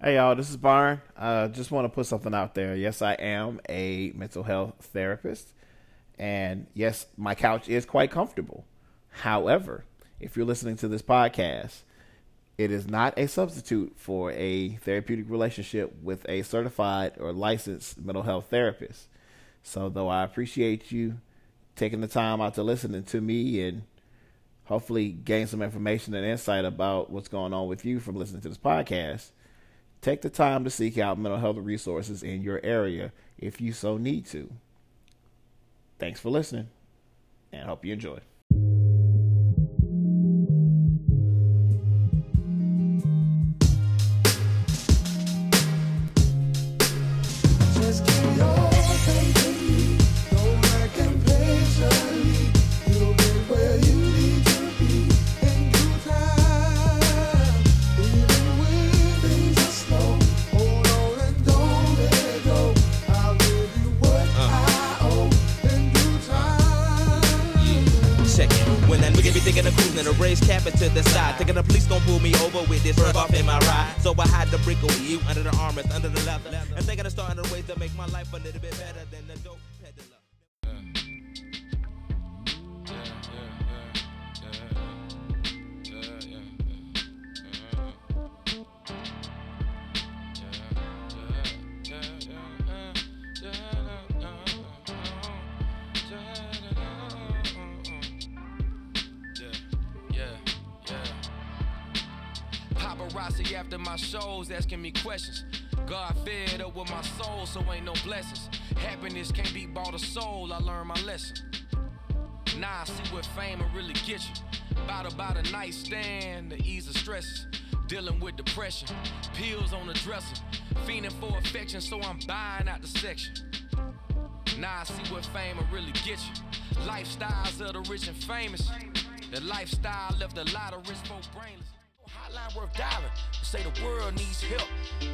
Hey y'all, this is Byron. Uh, just want to put something out there. Yes, I am a mental health therapist, and yes, my couch is quite comfortable. However, if you're listening to this podcast, it is not a substitute for a therapeutic relationship with a certified or licensed mental health therapist. So, though I appreciate you taking the time out to listen to me and hopefully gain some information and insight about what's going on with you from listening to this podcast Take the time to seek out mental health resources in your area if you so need to. Thanks for listening and hope you enjoy. After my shows asking me questions. God fed up with my soul, so ain't no blessings. Happiness can't be bought a soul, I learned my lesson. Now I see what fame will really get you. About about a nightstand to ease the stress. Dealing with depression, pills on the dresser. Fiending for affection, so I'm buying out the section. Now I see what fame will really get you. Lifestyles of the rich and famous. The lifestyle left a lot of rich folk brainless. Hotline worth dialing. Say the world needs help.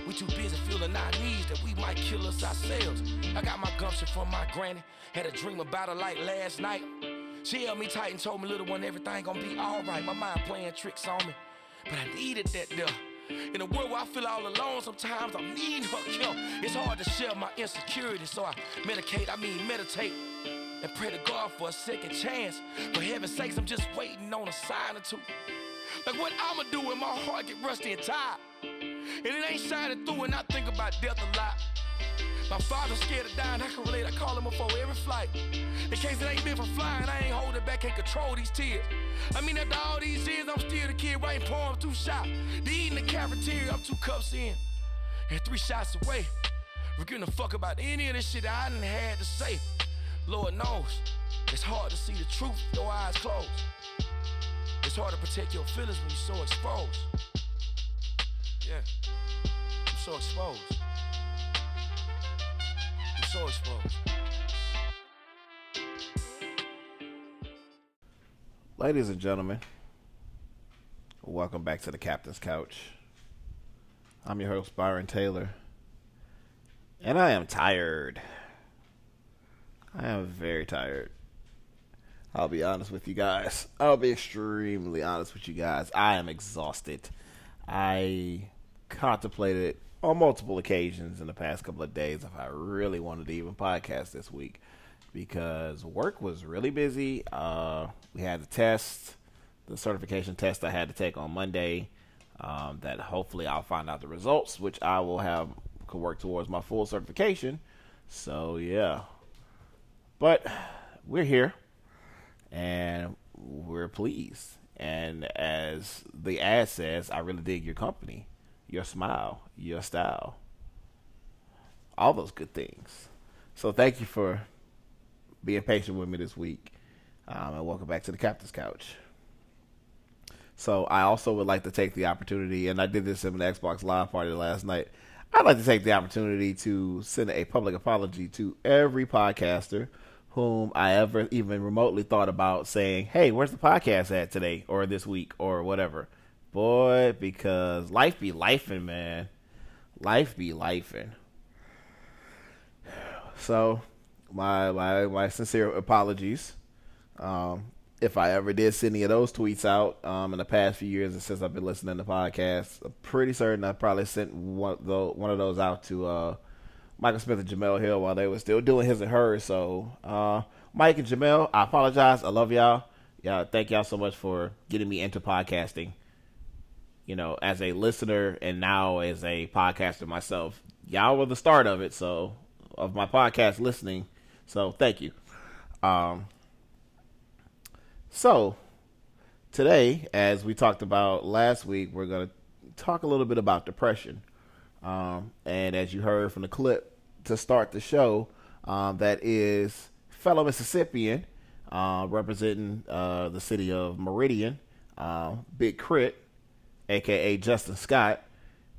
We too busy feeling our needs that we might kill us ourselves. I got my gumption from my granny. Had a dream about her like last night. She held me tight and told me, little one, everything gonna be alright. My mind playing tricks on me. But I needed that there. In a world where I feel all alone, sometimes I'm needing her help. It's hard to share my insecurity, so I medicate, I mean meditate. And pray to God for a second chance. For heaven's sakes, I'm just waiting on a sign or two. Like what I'ma do when my heart get rusty and tired. And it ain't shining through and I think about death a lot. My father's scared of dying, I can relate, I call him before every flight. In case it ain't been for flying, I ain't holding back, can't control these tears. I mean, after all these years, I'm still the kid writing poems too shy. To eat in the cafeteria, I'm two cups in. And three shots away. We're gonna fuck about any of this shit I didn't had to say. Lord knows, it's hard to see the truth with your eyes closed. It's hard to protect your feelings when you're so exposed. Yeah. I'm so exposed. I'm so exposed. Ladies and gentlemen, welcome back to the Captain's Couch. I'm your host, Byron Taylor, and I am tired. I am very tired. I'll be honest with you guys. I'll be extremely honest with you guys. I am exhausted. I contemplated on multiple occasions in the past couple of days if I really wanted to even podcast this week because work was really busy. Uh, we had the test, the certification test I had to take on Monday. Um, that hopefully I'll find out the results, which I will have could work towards my full certification. So yeah, but we're here and we're pleased. And as the ad says, I really dig your company, your smile, your style, all those good things. So thank you for being patient with me this week, um, and welcome back to the Captain's Couch. So I also would like to take the opportunity, and I did this in an Xbox Live party last night. I'd like to take the opportunity to send a public apology to every podcaster whom I ever even remotely thought about saying, "Hey, where's the podcast at today or this week or whatever." Boy, because life be lifing, man. Life be lifing. So, my my my sincere apologies. Um, if I ever did send any of those tweets out um, in the past few years and since I've been listening to podcasts, I'm pretty certain I probably sent one of those, one of those out to uh, Michael Smith and Jemele Hill while they were still doing his and hers. So, uh, Mike and Jemele, I apologize. I love y'all. Yeah, thank y'all so much for getting me into podcasting. You know, as a listener and now as a podcaster myself, y'all were the start of it. So, of my podcast listening. So, thank you. Um, so, today, as we talked about last week, we're going to talk a little bit about depression. Um, and as you heard from the clip to start the show, um, that is fellow Mississippian uh, representing uh, the city of Meridian, uh, Big K.R.I.T., aka Justin Scott,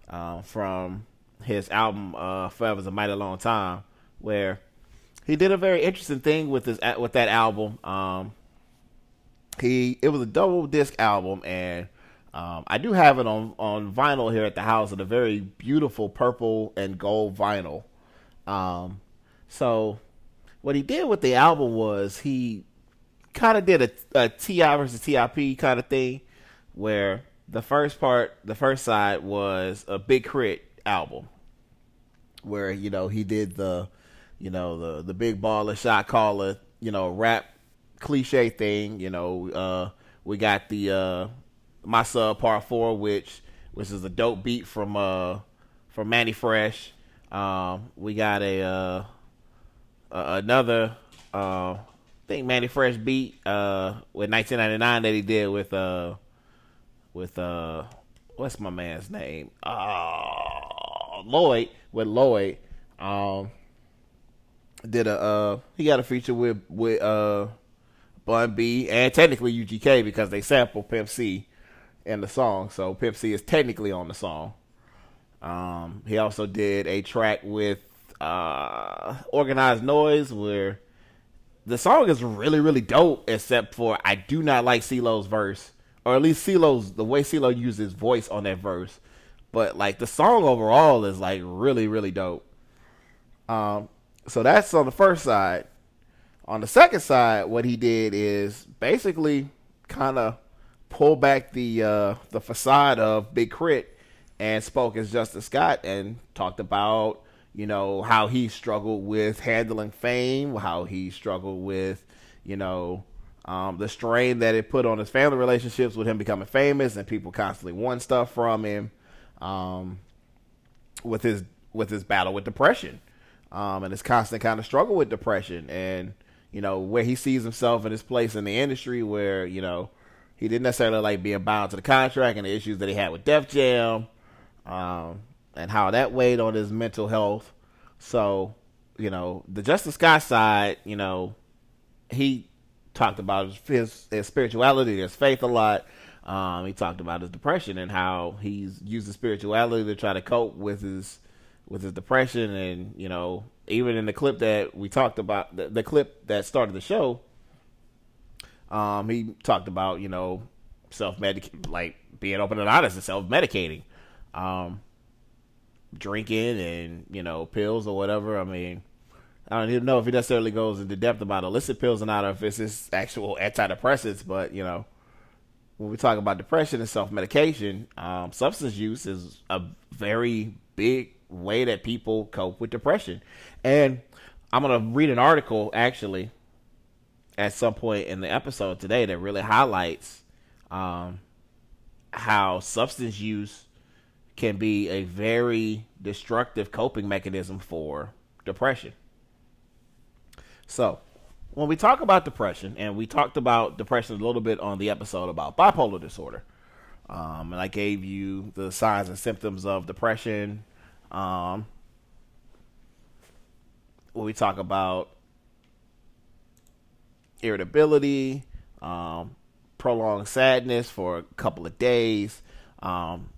uh, from his album uh, "Forever's a Mighty Long Time," where he did a very interesting thing with his with that album. Um, he it was a double disc album, and um, I do have it on on vinyl here at the house, in a very beautiful purple and gold vinyl. Um, so what he did with the album was he kind of did a, a T.I. versus TIP kind of thing, where the first part, the first side was a Big K.R.I.T. album, where you know he did the, you know the the big baller shot caller, you know rap cliche thing. You know, uh, we got the uh, my sub part four, which which is a dope beat from uh from Mannie Fresh. Um, we got a uh, another uh, I think Mannie Fresh beat uh with 1999 that he did with uh with uh what's my man's name? Uh Lloyd with Lloyd. Um did a uh he got a feature with with uh Bun B and technically UGK because they sample Pimp C in the song. So Pimp C is technically on the song. Um, he also did a track with uh, Organized Noise where the song is really really dope, except for I do not like CeeLo's verse, or at least CeeLo's the way CeeLo uses voice on that verse. But like the song overall is like really really dope. Um, so that's on the first side. On the second side, what he did is basically kind of pull back the uh, the facade of Big K.R.I.T. and spoke as Justin Scott and talked about you know how he struggled with handling fame, how he struggled with you know um, the strain that it put on his family relationships with him becoming famous and people constantly want stuff from him, um, with his with his battle with depression, um, and his constant kind of struggle with depression and you know where he sees himself in his place in the industry where you know he didn't necessarily like being bound to the contract and the issues that he had with Def Jam, um, and how that weighed on his mental health. So, you know, the Justin Scott side, you know, he talked about his, his spirituality, his faith a lot. Um, he talked about his depression and how he's used his spirituality to try to cope with his with his depression. And you know, even in the clip that we talked about, the, the clip that started the show, um, he talked about you know self medic like being open and honest and self medicating, um, drinking and you know pills or whatever. I mean, I don't even know if he necessarily goes into depth about illicit pills or not, or if it's his actual antidepressants. But you know, when we talk about depression and self medication, um, substance use is a very big way that people cope with depression. And I'm gonna read an article actually at some point in the episode today that really highlights um, how substance use can be a very destructive coping mechanism for depression. So, when we talk about depression, and we talked about depression a little bit on the episode about bipolar disorder, um, and I gave you the signs and symptoms of depression. Um, when we talk about irritability, um, prolonged sadness for a couple of days, um,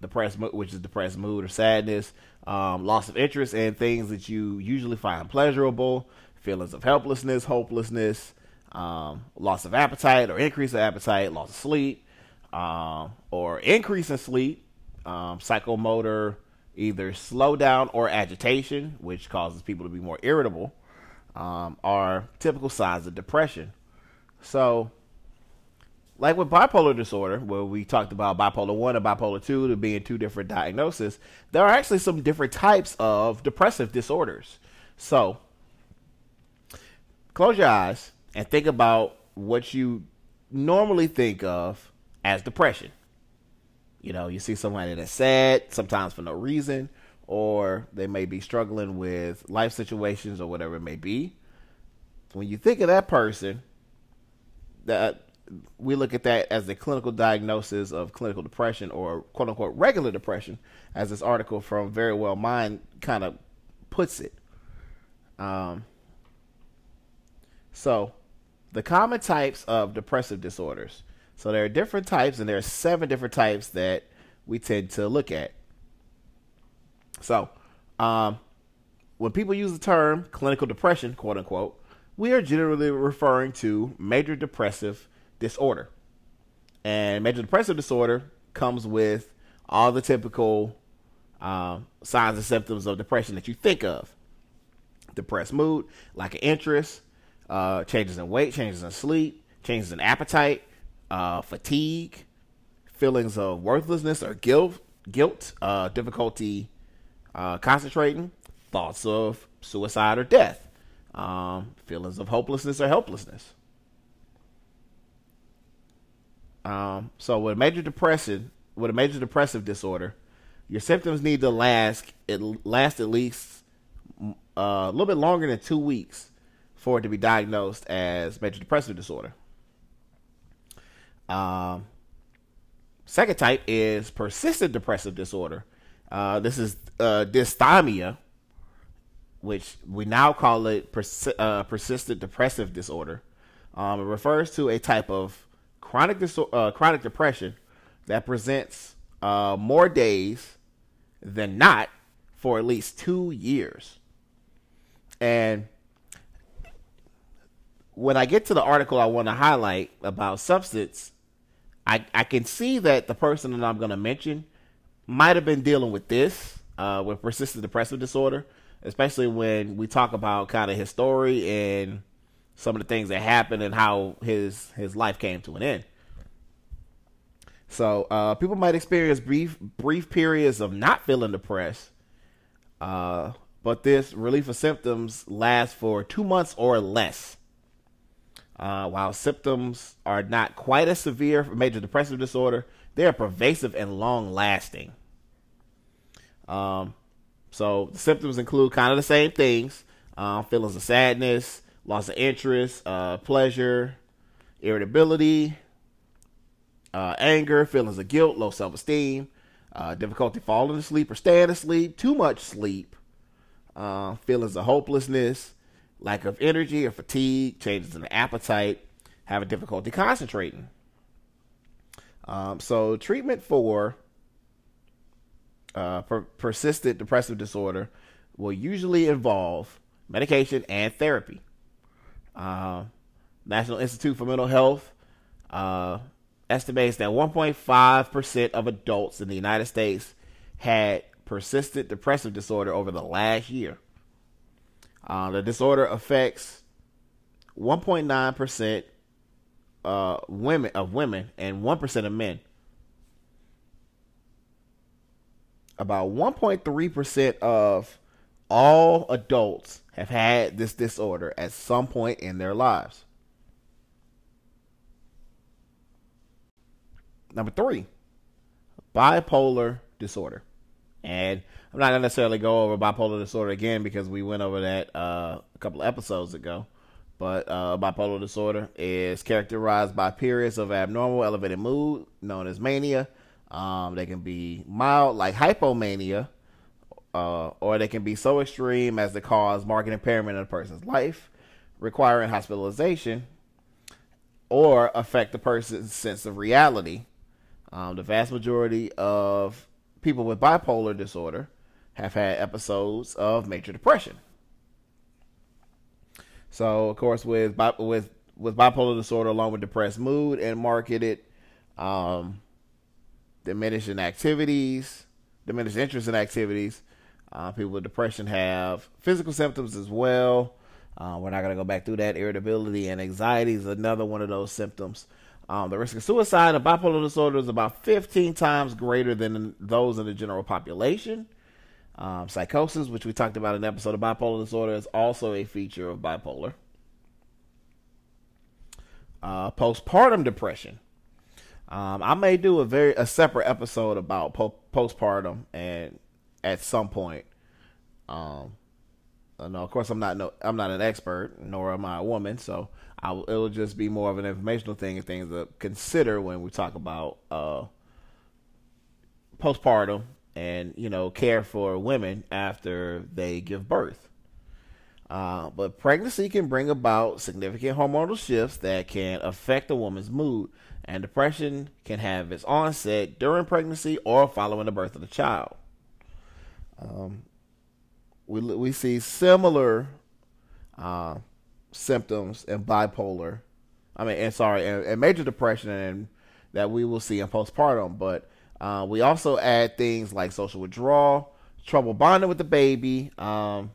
depressed, which is depressed mood or sadness, um, loss of interest in things that you usually find pleasurable, feelings of helplessness, hopelessness, um, loss of appetite or increase of appetite, loss of sleep, um, or increase in sleep, um, psychomotor, either slowdown or agitation, which causes people to be more irritable, um, are typical signs of depression. So, like with bipolar disorder, where we talked about bipolar 1 and bipolar 2 to being two different diagnoses, there are actually some different types of depressive disorders. So, close your eyes and think about what you normally think of as depression. You know, you see somebody that's sad, sometimes for no reason, or they may be struggling with life situations or whatever it may be. When you think of that person, that we look at that as the clinical diagnosis of clinical depression or quote unquote regular depression, as this article from Verywell Mind kind of puts it. Um, so, the common types of depressive disorders. So there are different types, and there are seven different types that we tend to look at. So, um, when people use the term clinical depression, quote unquote, we are generally referring to major depressive disorder. And major depressive disorder comes with all the typical um, signs and symptoms of depression that you think of depressed mood, lack of interest, uh, changes in weight, changes in sleep, changes in appetite, uh, fatigue, feelings of worthlessness or guilt, guilt, uh, difficulty uh, concentrating, thoughts of suicide or death, um, feelings of hopelessness or helplessness. Um, so with major depression, with a major depressive disorder, your symptoms need to last it last at least uh, a little bit longer than two weeks for it to be diagnosed as major depressive disorder. Um, second type is persistent depressive disorder. Uh, this is uh, dysthymia, which we now call it uh, persistent depressive disorder. Um, it refers to a type of chronic dis- uh, chronic depression that presents uh, more days than not for at least two years. And when I get to the article I want to highlight about substance, I, I can see that the person that I'm going to mention might have been dealing with this, uh, with persistent depressive disorder, especially when we talk about kind of his story and some of the things that happened and how his his life came to an end. So uh, people might experience brief brief periods of not feeling depressed, uh, but this relief of symptoms lasts for two months or less. Uh, while symptoms are not quite as severe for major depressive disorder, they are pervasive and long lasting. Um, so the symptoms include kind of the same things: uh, feelings of sadness, loss of interest, uh, pleasure, irritability, uh, anger, feelings of guilt, low self esteem, uh, difficulty falling asleep or staying asleep, too much sleep, uh, feelings of hopelessness, lack of energy or fatigue, changes in appetite, having difficulty concentrating. Um, so, treatment for uh, per- persistent depressive disorder will usually involve medication and therapy. Uh, National Institute for Mental Health uh, estimates that 1.5% of adults in the United States had persistent depressive disorder over the last year. Uh, the disorder affects 1.9% uh, women of women and 1% of men. About 1.3% of all adults have had this disorder at some point in their lives. Number three, bipolar disorder. And I'm not going to necessarily go over bipolar disorder again because we went over that uh, a couple episodes ago. But uh, bipolar disorder is characterized by periods of abnormal elevated mood known as mania. Um, they can be mild, like hypomania, uh, or they can be so extreme as to cause marked impairment in a person's life, requiring hospitalization, or affect the person's sense of reality. Um, the vast majority of people with bipolar disorder have had episodes of major depression. So, of course, with with with bipolar disorder, along with depressed mood and marketed um, diminishing activities, diminished interest in activities, uh, people with depression have physical symptoms as well. Uh, we're not going to go back through that. Irritability and anxiety is another one of those symptoms. Um, the risk of suicide and bipolar disorder is about 15 times greater than those in the general population. Um, psychosis, which we talked about in an episode of bipolar disorder, is also a feature of bipolar. Uh, postpartum depression. Um, I may do a very a separate episode about po- postpartum and at some point. Um, no, of course I'm not no I'm not an expert, nor am I a woman, so I it'll just be more of an informational thing and things to consider when we talk about uh, postpartum and you know care for women after they give birth. Uh, but pregnancy can bring about significant hormonal shifts that can affect a woman's mood, and depression can have its onset during pregnancy or following the birth of the child. Um, we we see similar uh, symptoms in bipolar. I mean, and sorry, and, and major depression, and that we will see in postpartum. But uh, we also add things like social withdrawal, trouble bonding with the baby, um,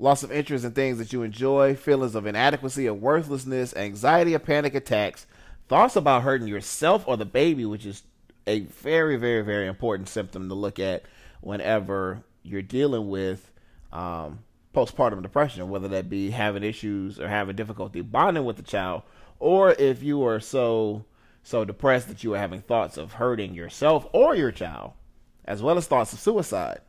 loss of interest in things that you enjoy, feelings of inadequacy or worthlessness, anxiety or panic attacks, thoughts about hurting yourself or the baby, which is a very, very, very important symptom to look at whenever you're dealing with um, postpartum depression, whether that be having issues or having difficulty bonding with the child, or if you are so so depressed that you are having thoughts of hurting yourself or your child, as well as thoughts of suicide.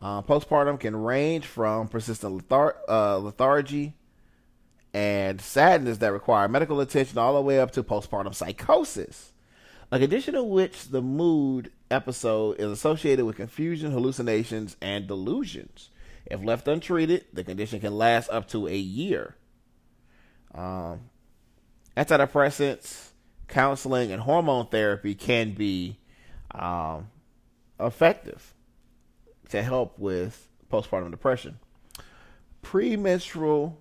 Uh, postpartum can range from persistent lethar- uh, lethargy and sadness that require medical attention all the way up to postpartum psychosis, a condition in which the mood episode is associated with confusion, hallucinations, and delusions. If left untreated, the condition can last up to a year. Um, antidepressants, counseling, and hormone therapy can be um, effective to help with postpartum depression. Premenstrual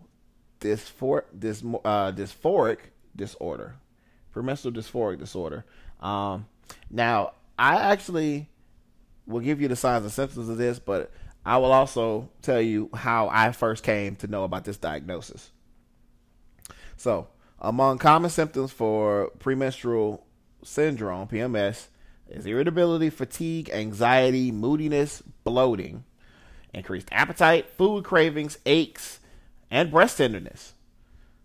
dysphor- dys- uh, dysphoric disorder. Premenstrual dysphoric disorder. Um, now, I actually will give you the signs and symptoms of this, but I will also tell you how I first came to know about this diagnosis. So, among common symptoms for premenstrual syndrome, PMS, is irritability, fatigue, anxiety, moodiness, bloating, increased appetite, food cravings, aches, and breast tenderness.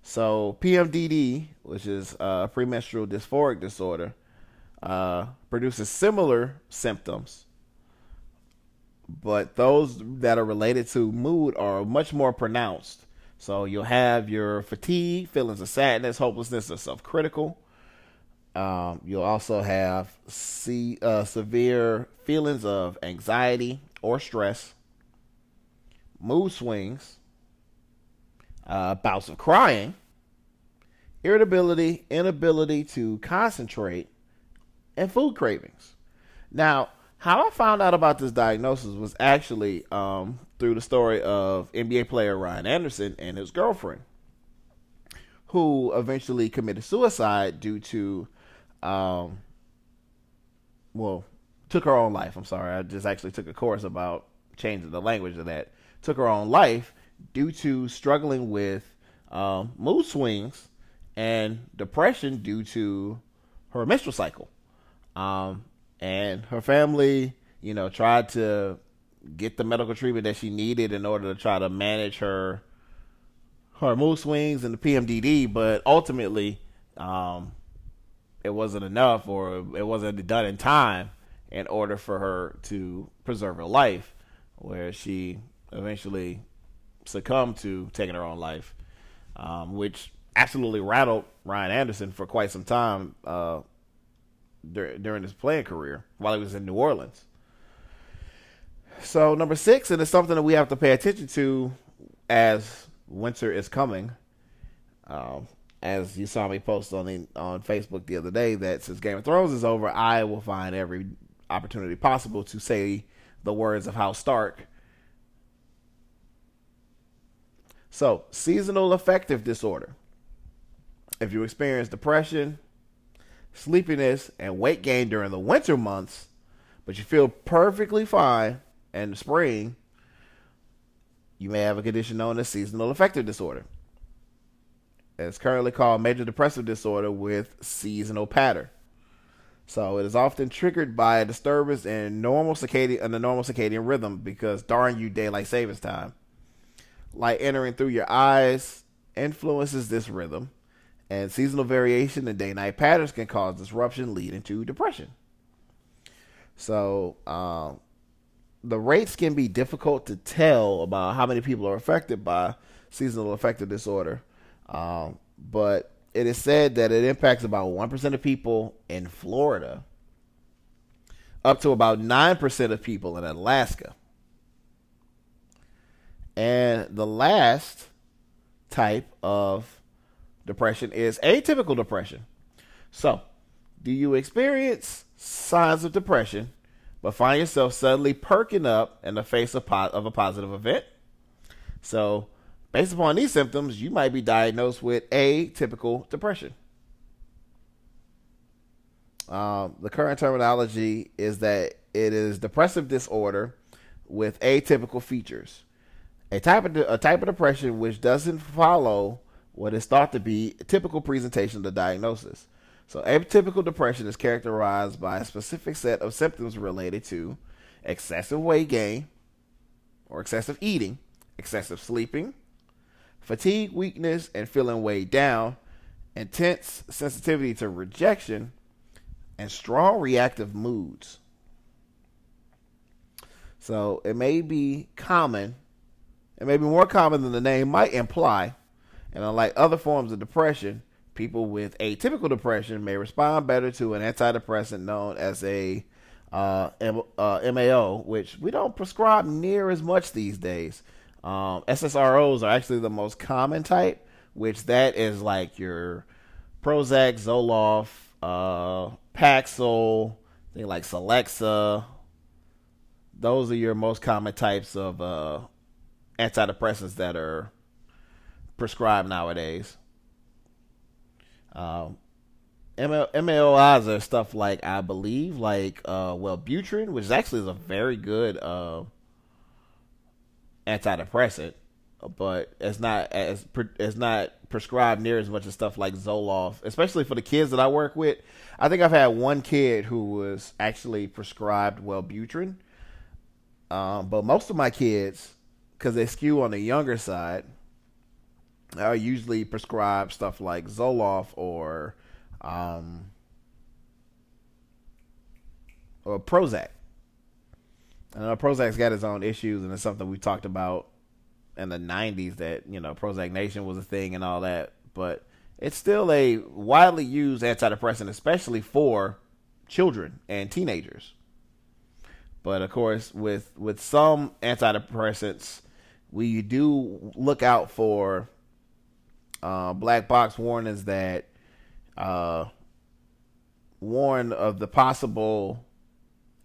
So, PMDD, which is uh, premenstrual dysphoric disorder, uh, produces similar symptoms, but those that are related to mood are much more pronounced. So you'll have your fatigue, feelings of sadness, hopelessness, or self-critical. Um, you'll also have see, uh, severe feelings of anxiety or stress, mood swings, uh, bouts of crying, irritability, inability to concentrate, and food cravings. Now, how I found out about this diagnosis was actually um, through the story of NBA player Ryan Anderson and his girlfriend, who eventually committed suicide due to, um, well, took her own life. I'm sorry, I just actually took a course about changing the language of that. Took her own life due to struggling with um, mood swings and depression due to her menstrual cycle. Um, and her family, you know, tried to get the medical treatment that she needed in order to try to manage her her mood swings and the PMDD, but ultimately, um, it wasn't enough, or it wasn't done in time in order for her to preserve her life, where she eventually succumbed to taking her own life, um, which absolutely rattled Ryan Anderson for quite some time. Uh, dur- during his playing career while he was in New Orleans. So number six, and it's something that we have to pay attention to as winter is coming. Um, as you saw me post on the, on Facebook the other day, that since Game of Thrones is over, I will find every opportunity possible to say the words of House Stark. So, seasonal affective disorder. If you experience depression, sleepiness, and weight gain during the winter months, but you feel perfectly fine in the spring, you may have a condition known as seasonal affective disorder. It's currently called major depressive disorder with seasonal pattern. So it is often triggered by a disturbance in normal circadian in the normal circadian rhythm because darn you daylight savings time. Light entering through your eyes influences this rhythm, and seasonal variation in day-night patterns can cause disruption, leading to depression. So um, the rates can be difficult to tell about how many people are affected by seasonal affective disorder, um, but it is said that it impacts about 1% of people in Florida, up to about 9% of people in Alaska. And the last type of depression is atypical depression. So, do you experience signs of depression but find yourself suddenly perking up in the face of, po- of a positive event. So, based upon these symptoms, you might be diagnosed with atypical depression. Um, the current terminology is that it is depressive disorder with atypical features. A type of de- a type of depression which doesn't follow what is thought to be a typical presentation of the diagnosis. So, atypical depression is characterized by a specific set of symptoms related to excessive weight gain or excessive eating, excessive sleeping, fatigue, weakness, and feeling weighed down, intense sensitivity to rejection, and strong reactive moods. So, it may be common, it may be more common than the name might imply, and unlike other forms of depression, people with atypical depression may respond better to an antidepressant known as a uh, M- uh, MAO, which we don't prescribe near as much these days. Um, SSRIs are actually the most common type, which that is like your Prozac, Zoloft, uh, Paxil, things like Celexa. Those are your most common types of uh, antidepressants that are prescribed nowadays. Um, MAOIs are stuff like I believe like uh Wellbutrin, which actually is a very good uh antidepressant, but it's not as it's not prescribed near as much as stuff like Zoloft, especially for the kids that I work with. I think I've had one kid who was actually prescribed Wellbutrin, um, but most of my kids, because they skew on the younger side, I usually prescribe stuff like Zoloft or um, or Prozac. I know Prozac's got its own issues, and it's something we talked about in the '90s. That you know, Prozac Nation was a thing and all that, but it's still a widely used antidepressant, especially for children and teenagers. But of course, with with some antidepressants, we do look out for uh, black box warnings that uh, warn of the possible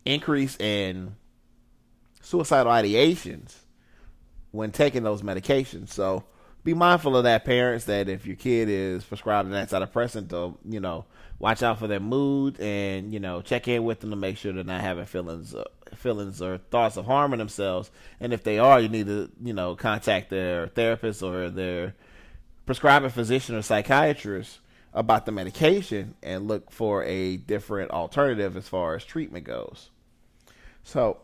increase in suicidal ideations when taking those medications. So be mindful of that, parents. That if your kid is prescribed an antidepressant, to you know watch out for their mood and you know check in with them to make sure they're not having feelings, uh, feelings or thoughts of harming themselves. And if they are, you need to you know contact their therapist or their prescribing physician or psychiatrist about the medication and look for a different alternative as far as treatment goes. So,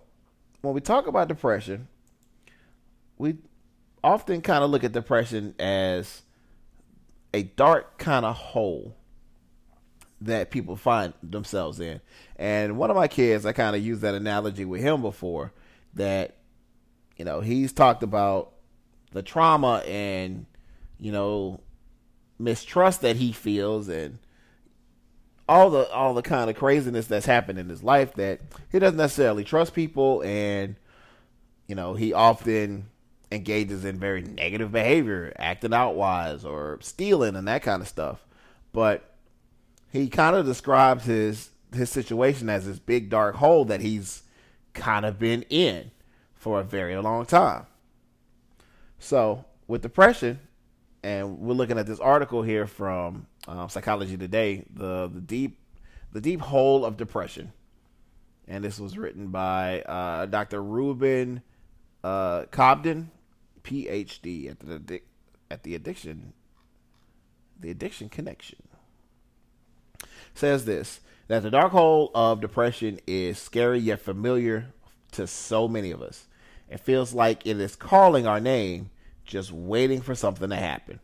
when we talk about depression, we often kind of look at depression as a dark kind of hole that people find themselves in. And one of my kids, I kind of used that analogy with him before that, you know, he's talked about the trauma and you know, mistrust that he feels and all the all the kind of craziness that's happened in his life that he doesn't necessarily trust people and you know, he often engages in very negative behavior, acting out wise or stealing and that kind of stuff. But he kind of describes his his situation as this big dark hole that he's kind of been in for a very long time. So, with depression, and we're looking at this article here from um, Psychology Today, the the deep the deep hole of depression, and this was written by uh, Dr. Ruben uh, Cobden, PhD at the at the addiction the Addiction Connection, says this that the dark hole of depression is scary yet familiar to so many of us. It feels like it is calling our name, just waiting for something to happen.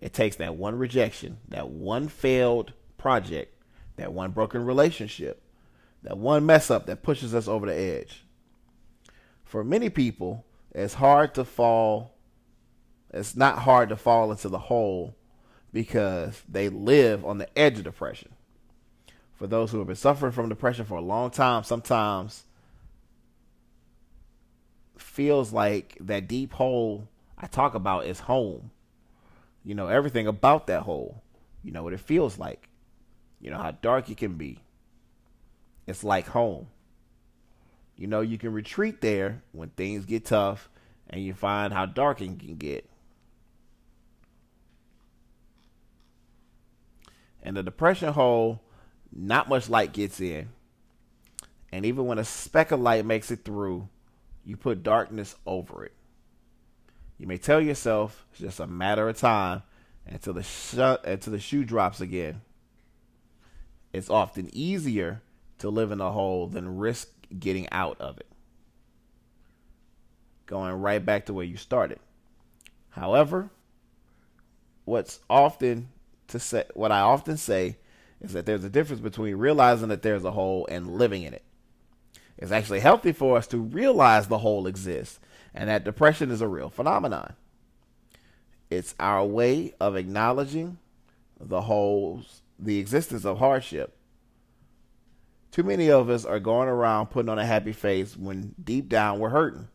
It takes that one rejection, that one failed project, that one broken relationship, that one mess up that pushes us over the edge. For many people, it's hard to fall, it's not hard to fall into the hole because they live on the edge of depression. For those who have been suffering from depression for a long time, sometimes feels like that deep hole I talk about is home. You know, everything about that hole. You know what it feels like. You know how dark it can be. It's like home. You know, you can retreat there when things get tough and you find how dark it can get. And the depression hole, not much light gets in. And even when a speck of light makes it through, you put darkness over it. You may tell yourself it's just a matter of time until the sh- until the shoe drops again. It's often easier to live in a hole than risk getting out of it. Going right back to where you started. However, what's often to say what I often say is that there's a difference between realizing that there's a hole and living in it. It's actually healthy for us to realize the hole exists and that depression is a real phenomenon. It's our way of acknowledging the holes, the existence of hardship. Too many of us are going around putting on a happy face when deep down we're hurting.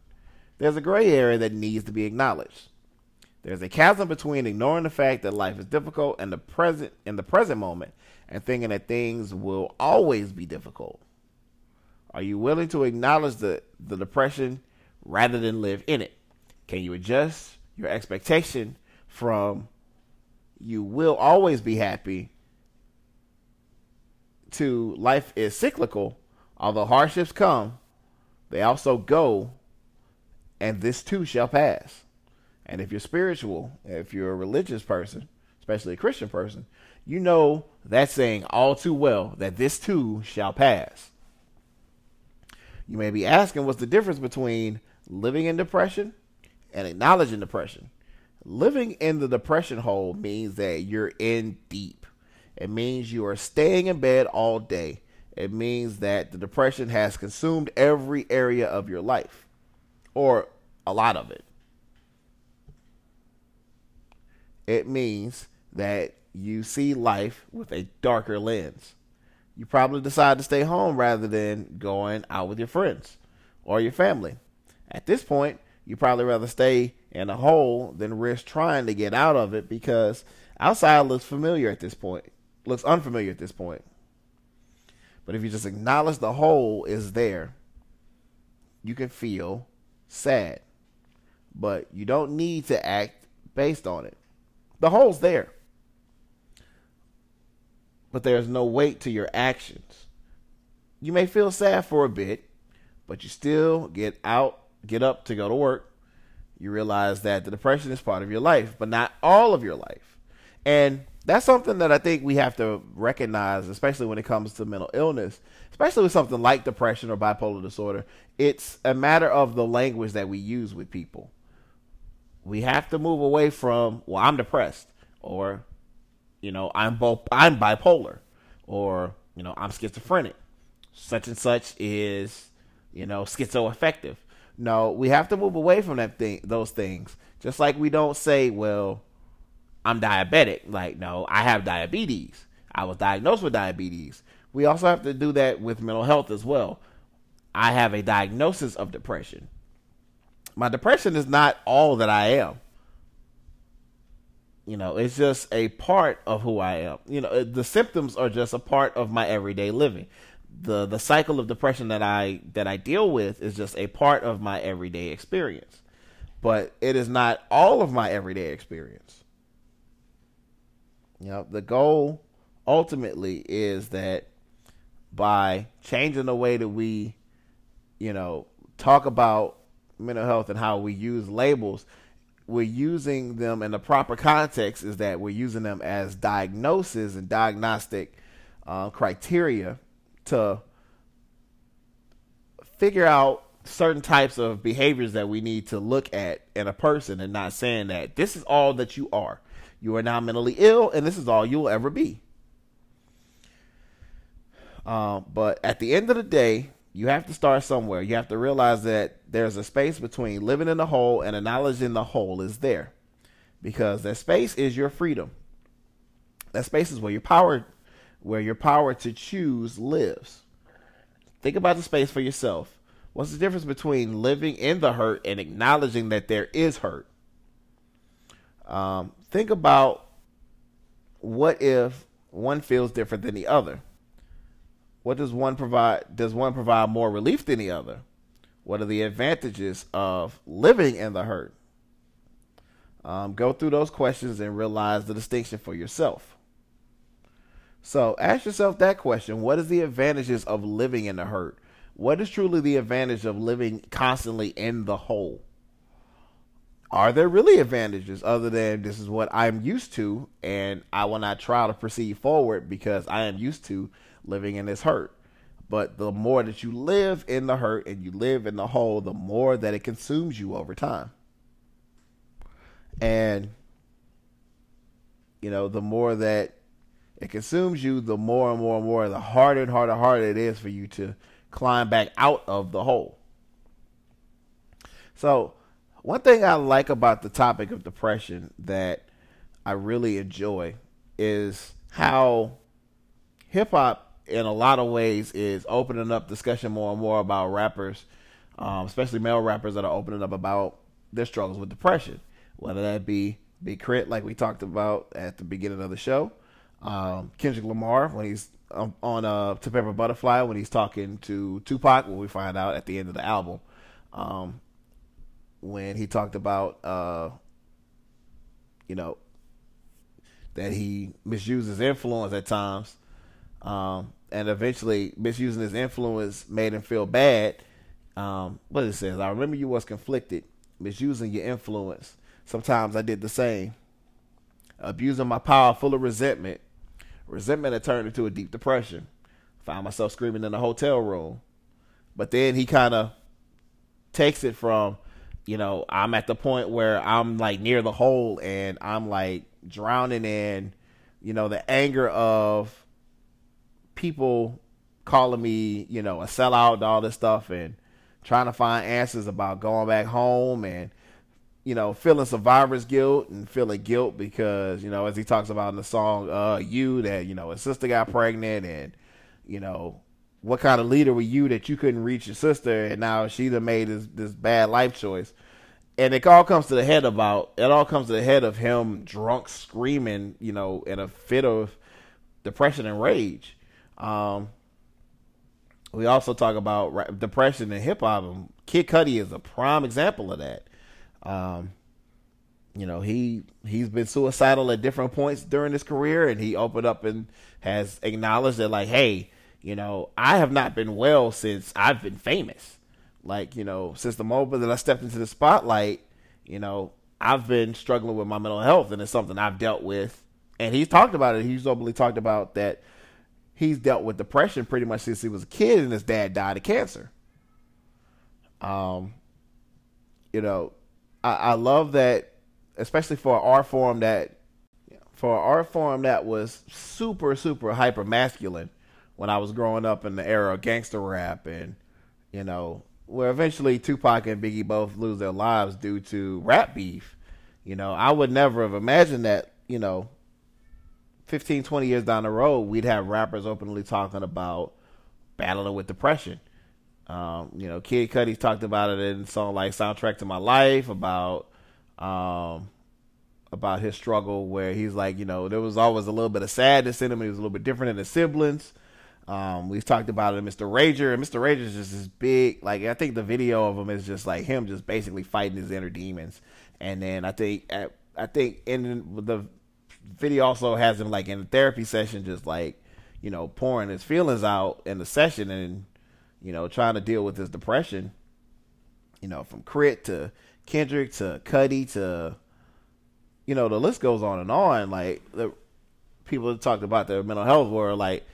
There's a gray area that needs to be acknowledged. There's a chasm between ignoring the fact that life is difficult and the present in the present moment and thinking that things will always be difficult. Are you willing to acknowledge the, the depression rather than live in it? Can you adjust your expectation from you will always be happy to life is cyclical, although hardships come, they also go, and this too shall pass. And if you're spiritual, if you're a religious person, especially a Christian person, you know that saying all too well that this too shall pass. You may be asking what's the difference between living in depression and acknowledging depression. Living in the depression hole means that you're in deep. It means you are staying in bed all day. It means that the depression has consumed every area of your life, or a lot of it. It means that you see life with a darker lens you probably decide to stay home rather than going out with your friends or your family. At this point, you probably rather stay in a hole than risk trying to get out of it because outside looks familiar at this point, looks unfamiliar at this point. But if you just acknowledge the hole is there, you can feel sad. But you don't need to act based on it. The hole's there but there's no weight to your actions. You may feel sad for a bit, but you still get out, get up to go to work. You realize that the depression is part of your life, but not all of your life. And that's something that I think we have to recognize, especially when it comes to mental illness, especially with something like depression or bipolar disorder. It's a matter of the language that we use with people. We have to move away from, well, I'm depressed, or you know, I'm both I'm bipolar or, you know, I'm schizophrenic. Such and such is, you know, schizoaffective. No, we have to move away from that thing those things. Just like we don't say, well, I'm diabetic. Like, no, I have diabetes. I was diagnosed with diabetes. We also have to do that with mental health as well. I have a diagnosis of depression. My depression is not all that I am. You know, it's just a part of who I am. You know, the symptoms are just a part of my everyday living. The the cycle of depression that I that I deal with is just a part of my everyday experience. But it is not all of my everyday experience. You know, the goal ultimately is that by changing the way that we, you know, talk about mental health and how we use labels, we're using them in the proper context is that we're using them as diagnosis and diagnostic uh, criteria to figure out certain types of behaviors that we need to look at in a person and not saying that this is all that you are. You are now mentally ill and this is all you'll ever be. Um, but at the end of the day, you have to start somewhere. You have to realize that there's a space between living in the whole and acknowledging the whole is there. Because that space is your freedom. That space is where your power where your power to choose lives. Think about the space for yourself. What's the difference between living in the hurt and acknowledging that there is hurt? Um, think about what if one feels different than the other? What does one provide? Does one provide more relief than the other? What are the advantages of living in the hurt? Um, go through those questions and realize the distinction for yourself. So ask yourself that question What is the advantages of living in the hurt? What is truly the advantage of living constantly in the hole? Are there really advantages other than this is what I'm used to and I will not try to proceed forward because I am used to living in this hurt? But the more that you live in the hurt and you live in the hole, the more that it consumes you over time. And, you know, the more that it consumes you, the more and more and more, the harder and harder and harder it is for you to climb back out of the hole. So, one thing I like about the topic of depression that I really enjoy is how hip hop, in a lot of ways, is opening up discussion more and more about rappers, um, especially male rappers that are opening up about their struggles with depression, whether that be Big K.R.I.T., like we talked about at the beginning of the show, um, Kendrick Lamar when he's um, on uh, To a Butterfly when he's talking to Tupac, when we find out at the end of the album, um, when he talked about, uh, you know, that he misuses influence at times, um, and eventually misusing his influence made him feel bad. Um, what it says, I remember you was conflicted, misusing your influence. Sometimes I did the same, abusing my power full of resentment Resentment had turned into a deep depression. Found myself screaming in a hotel room. But then he kind of takes it from, you know, I'm at the point where I'm like near the hole and I'm like drowning in, you know, the anger of people calling me, you know, a sellout and all this stuff and trying to find answers about going back home and you know, feeling survivor's guilt and feeling guilt because, you know, as he talks about in the song, uh, you that, you know, his sister got pregnant and, you know, what kind of leader were you that you couldn't reach your sister and now she done made this, this bad life choice. And it all comes to the head about, it all comes to the head of him drunk screaming, you know, in a fit of depression and rage. Um, we also talk about depression and hip hop. Kid Cudi is a prime example of that um, you know, he he's been suicidal at different points during his career, and he opened up and has acknowledged that, like, hey, you know, I have not been well since I've been famous. Like, you know, since the moment that I stepped into the spotlight, you know, I've been struggling with my mental health, and it's something I've dealt with. And he's talked about it. He's openly talked about that he's dealt with depression pretty much since he was a kid, and his dad died of cancer. Um, you know, I, I love that, especially for an art form that for an art form that was super super hyper masculine when I was growing up in the era of gangster rap and you know where eventually Tupac and Biggie both lose their lives due to rap beef. You know, I would never have imagined that, you know, 15, 20 years down the road, we'd have rappers openly talking about battling with depression. Um, you know, Kid Cudi talked about it in song like "Soundtrack to My Life" about um, about his struggle, where he's like, you know, there was always a little bit of sadness in him. He was a little bit different than his siblings. Um, we've talked about it in Mr. Rager, and Mr. Rager is just this big. Like I think the video of him is just like him, just basically fighting his inner demons. And then I think I think in the video also has him like in a therapy session, just like you know pouring his feelings out in the session and you know, trying to deal with his depression, you know, from K.R.I.T. to Kendrick to Cudi to, you know, the list goes on and on. Like the people that talked about their mental health were like,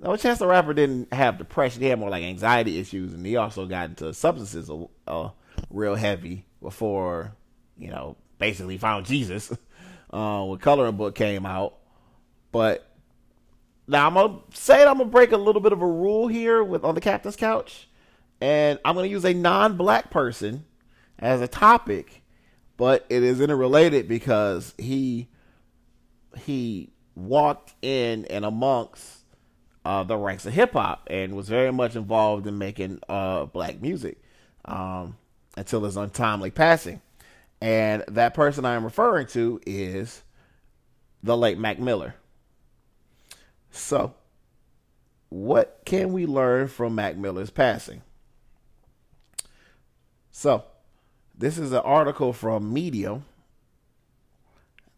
no, Chance the Rapper didn't have depression. He had more like anxiety issues, and he also got into substances uh, real heavy before, you know, basically found Jesus uh, when Coloring Book came out. But now I'm gonna say I'm gonna break a little bit of a rule here with on the captain's couch, and I'm gonna use a non-black person as a topic, but it is interrelated because he he walked in and amongst uh, the ranks of hip hop and was very much involved in making uh, black music um, until his untimely passing. And that person I am referring to is the late Mac Miller. So, what can we learn from Mac Miller's passing? So, this is an article from Medium,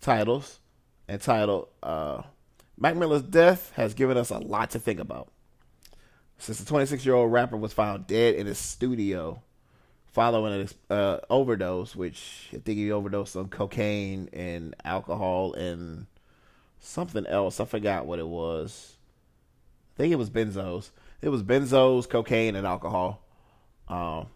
titles entitled uh, Mac Miller's death has given us a lot to think about. Since the 26 year old rapper was found dead in his studio following an uh, overdose, which I think he overdosed on cocaine and alcohol and something else. I forgot what it was. I think it was benzos. It was benzos, cocaine, and alcohol. Um,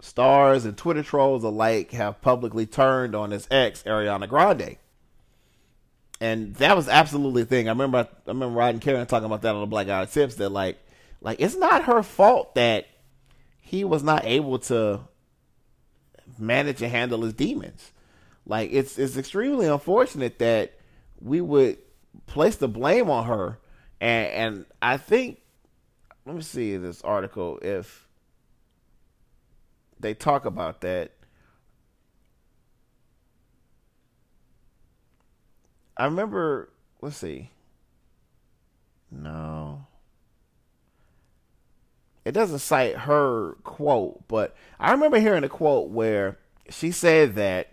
stars and Twitter trolls alike have publicly turned on his ex, Ariana Grande. And that was absolutely the thing. I remember I remember Rod and Karen talking about that on the Black Guy Tips that like like it's not her fault that he was not able to manage and handle his demons. Like it's it's extremely unfortunate that we would place the blame on her. And and I think let me see this article if they talk about that. I remember let's see. No. It doesn't cite her quote, but I remember hearing a quote where she said that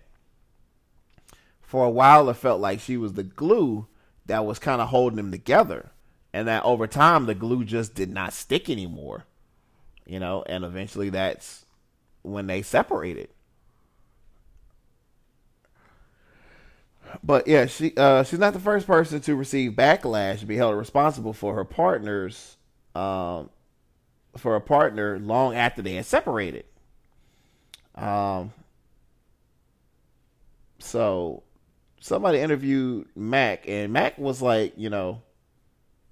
for a while it felt like she was the glue that was kind of holding them together and that over time the glue just did not stick anymore you know and eventually that's when they separated. But yeah she uh, she's not the first person to receive backlash to be held responsible for her partners um, for a partner long after they had separated um so somebody interviewed Mac, and Mac was like, you know,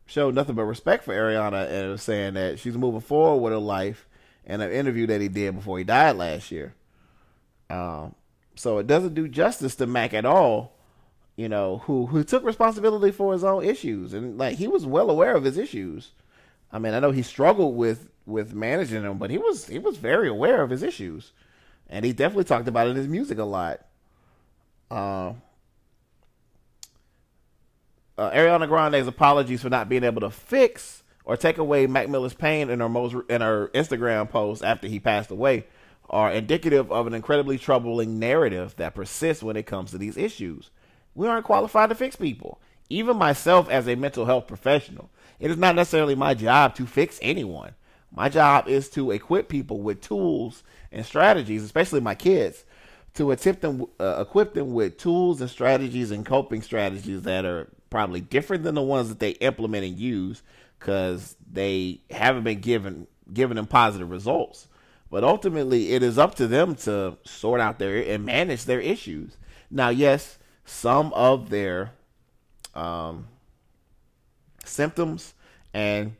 showed nothing but respect for Ariana and was saying that she's moving forward with her life in an interview that he did before he died last year. Um, so it doesn't do justice to Mac at all, you know, who who took responsibility for his own issues and like he was well aware of his issues. I mean, I know he struggled with with managing them, but he was he was very aware of his issues, and he definitely talked about it in his music a lot. Um, uh, Ariana Grande's apologies for not being able to fix or take away Mac Miller's pain in her most in her Instagram post after he passed away are indicative of an incredibly troubling narrative that persists when it comes to these issues. We aren't qualified to fix people. Even myself as a mental health professional, it is not necessarily my job to fix anyone. My job is to equip people with tools and strategies, especially my kids, to equip them, uh, equip them with tools and strategies and coping strategies that are probably different than the ones that they implement and use because they haven't been given given them positive results. But ultimately, it is up to them to sort out their and manage their issues. Now, yes, some of their um, symptoms and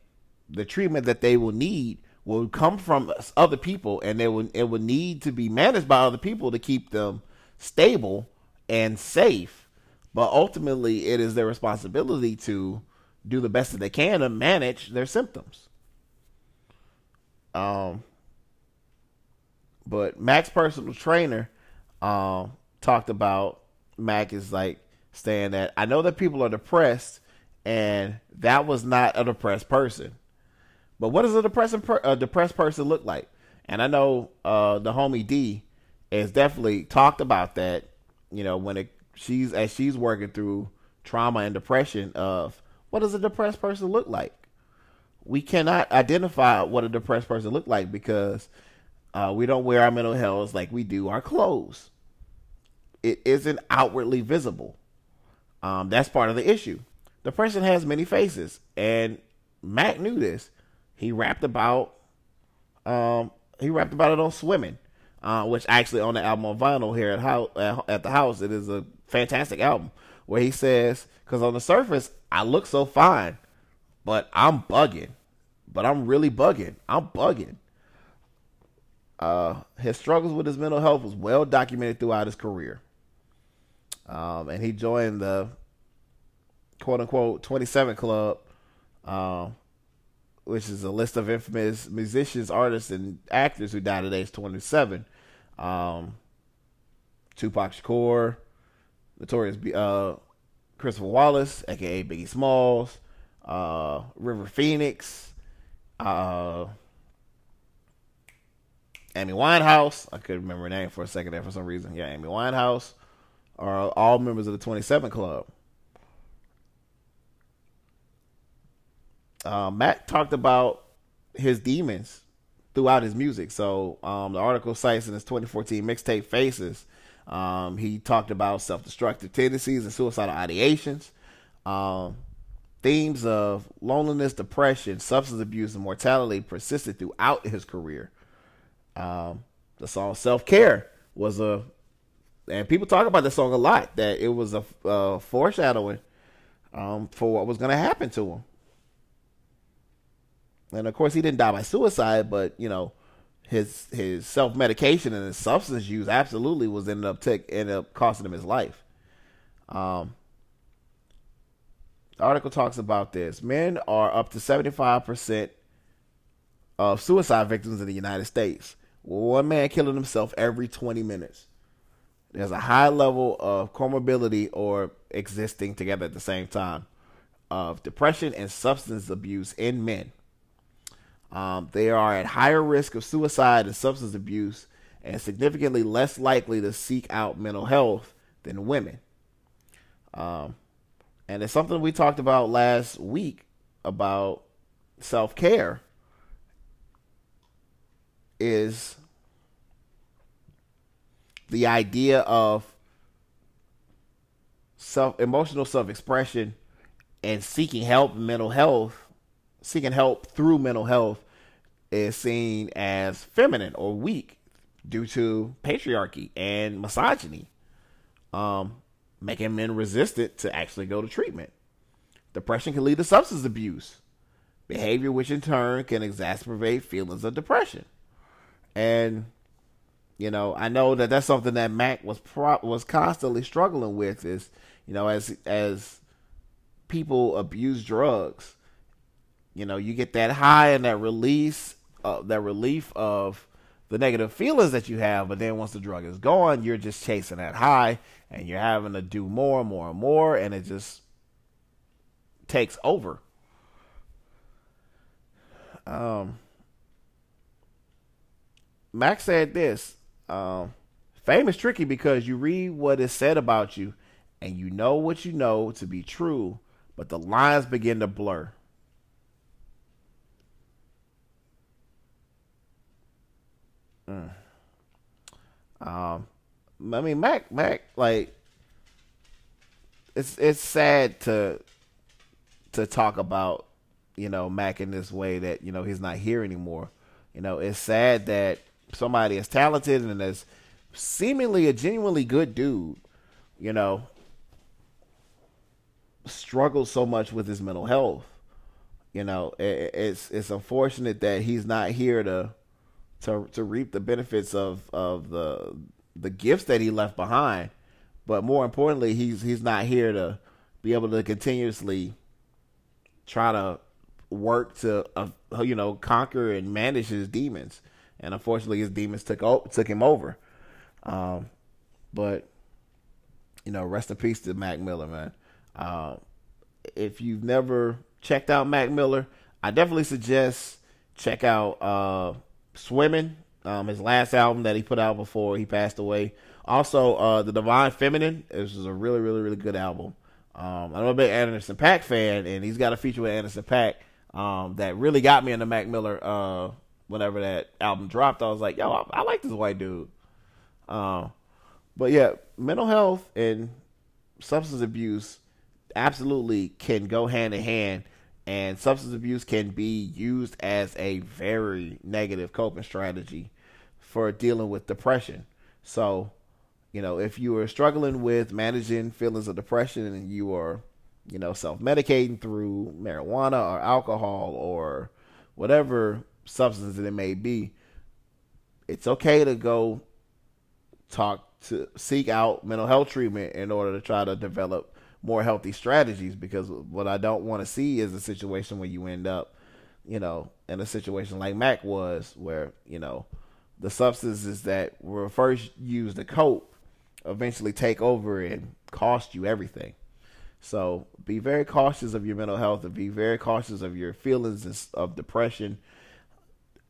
the treatment that they will need will come from other people, and they will it will need to be managed by other people to keep them stable and safe but ultimately, it is their responsibility to do the best that they can to manage their symptoms. Um, but Mac's personal trainer um, talked about Mac is like saying that I know that people are depressed, and that was not a depressed person. But what does a depressed per- a depressed person look like? And I know uh, the homie D has definitely talked about that. You know, when it she's as she's working through trauma and depression of what does a depressed person look like? We cannot identify what a depressed person look like because Uh, we don't wear our mental health like we do our clothes. It isn't outwardly visible. Um, that's part of the issue. Depression has many faces, and Mac knew this. He rapped about um, he rapped about it on swimming, uh, which actually on the album on vinyl here at house at the house it is a fantastic album where he says because on the surface I look so fine, but I'm bugging, but I'm really bugging. I'm bugging. Uh, his struggles with his mental health was well documented throughout his career. Um, and he joined the quote unquote 27 Club, um, which is a list of infamous musicians, artists, and actors who died at age 27. Um, Tupac Shakur, Notorious uh, Christopher Wallace, aka Biggie Smalls, uh, River Phoenix, uh, Amy Winehouse. I couldn't remember her name for a second there for some reason. Yeah, Amy Winehouse are all members of the 27 Club. Uh, Mac talked about his demons throughout his music. So um, the article cites in his 2014 mixtape Faces, um, he talked about self-destructive tendencies and suicidal ideations, um, themes of loneliness, depression, substance abuse, and mortality persisted throughout his career. Um, the song "Self Care" was a, and people talk about the song a lot. That it was a, a foreshadowing um, for what was going to happen to him. And of course, he didn't die by suicide, but you know, his his self medication and his substance use absolutely was ended up take ended up costing him his life. Um, the article talks about this. Men are up to seventy five percent of suicide victims in the United States. One man killing himself every twenty minutes. There's a high level of comorbidity or existing together at the same time of depression and substance abuse in men. Um, they are at higher risk of suicide and substance abuse and significantly less likely to seek out mental health than women. Um, and it's something we talked about last week about self care is the idea of self emotional self expression and seeking help mental health seeking help through mental health is seen as feminine or weak due to patriarchy and misogyny, um, making men resistant to actually go to treatment. Depression can lead to substance abuse, behavior which in turn can exacerbate feelings of depression. And you know, I know that that's something that Mac was pro- was constantly struggling with. Is you know, as as people abuse drugs, you know, you get that high and that release, uh, that relief of the negative feelings that you have, but then once the drug is gone, you're just chasing that high and you're having to do more and more and more, and it just takes over. Um, Max said this um, Fame is tricky because you read what is said about you and you know what you know to be true, but the lines begin to blur. Mm. Um, I mean, Mac, Mac, like, it's it's sad to to talk about, you know, Mac in this way that you know he's not here anymore. You know, it's sad that somebody as talented and as seemingly a genuinely good dude, you know, struggles so much with his mental health. You know, it, it's it's unfortunate that he's not here to to to reap the benefits of of the the gifts that he left behind. But more importantly, he's he's not here to be able to continuously try to work to uh, you know conquer and manage his demons. And unfortunately, his demons took took him over. Um, but you know, rest in peace to Mac Miller, man. Uh, if you've never checked out Mac Miller, I definitely suggest check out uh, Swimming, um, his last album that he put out before he passed away. Also, uh, The Divine Feminine. This is a really, really, really good album. Um, I'm a big Anderson .Paak fan, and he's got a feature with Anderson .Paak um, that really got me into Mac Miller uh, whenever that album dropped, I was like, yo, I, I like this white dude. Um, but yeah, mental health and substance abuse absolutely can go hand in hand, and substance abuse can be used as a very negative coping strategy for dealing with depression. So, you know, if you are struggling with managing feelings of depression and you are, you know, self medicating through marijuana or alcohol or whatever substance that it may be, it's okay to go talk to seek out mental health treatment in order to try to develop more healthy strategies because what I don't want to see is a situation where you end up, you know, in a situation like Mac was where, you know, the substances that were first used to cope eventually take over and cost you everything. So be very cautious of your mental health and be very cautious of your feelings of depression.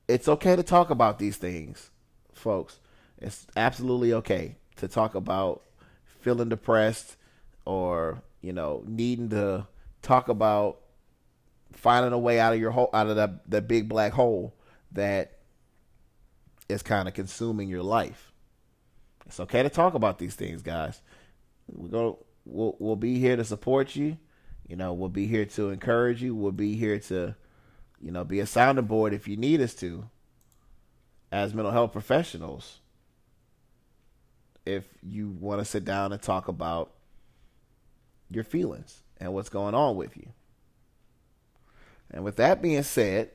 It's okay to talk about these things, folks. It's absolutely okay to talk about feeling depressed or you know needing to talk about finding a way out of your hole out of that that big black hole that is kind of consuming your life. It's okay to talk about these things, guys. We're going we'll we'll be here to support you. You know, we'll be here to encourage you. We'll be here to you know, be a sounding board if you need us to as mental health professionals if you want to sit down and talk about your feelings and what's going on with you. And with that being said,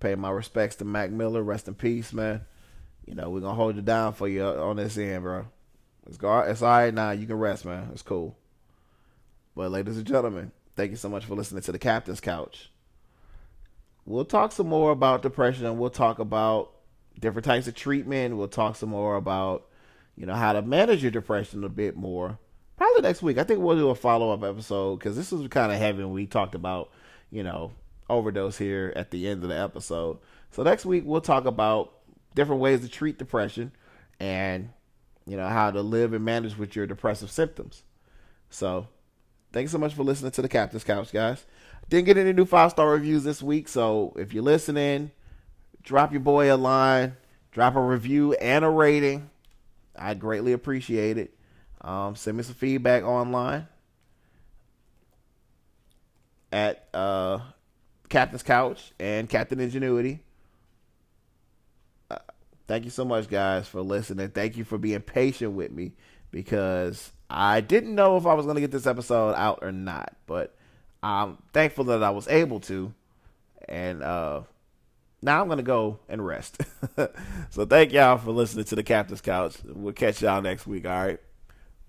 pay my respects to Mac Miller. Rest in peace, man. You know, we're to hold you down for you on this end, bro. It's, go- it's all right now. You can rest, man. It's cool. But, ladies and gentlemen, thank you so much for listening to the Captain's Couch. We'll talk some more about depression and we'll talk about different types of treatment. We'll talk some more about, you know, how to manage your depression a bit more. Probably next week. I think we'll do a follow up episode because this was kind of heavy. We talked about, you know, overdose here at the end of the episode. So next week we'll talk about different ways to treat depression and, you know, how to live and manage with your depressive symptoms. So thanks so much for listening to the Captain's Couch, guys. Didn't get any new five star reviews this week, so if you're listening, drop your boy a line, drop a review and a rating. I'd greatly appreciate it. Um, send me some feedback online at uh, Captain's Couch and Captain Ingenuity. Uh, thank you so much, guys, for listening. Thank you for being patient with me because I didn't know if I was going to get this episode out or not, but I'm thankful that I was able to. And uh, now I'm gonna go and rest. so thank y'all for listening to the Captain's Couch. We'll catch y'all next week. All right,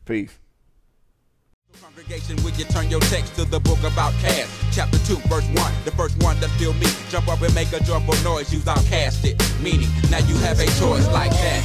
peace. Congregation, will you turn your text to the book about cash? Chapter 2, verse 1. The first one that feel me. Jump up and make a joyful noise. Use our cast it. Meaning, now you have a choice like that.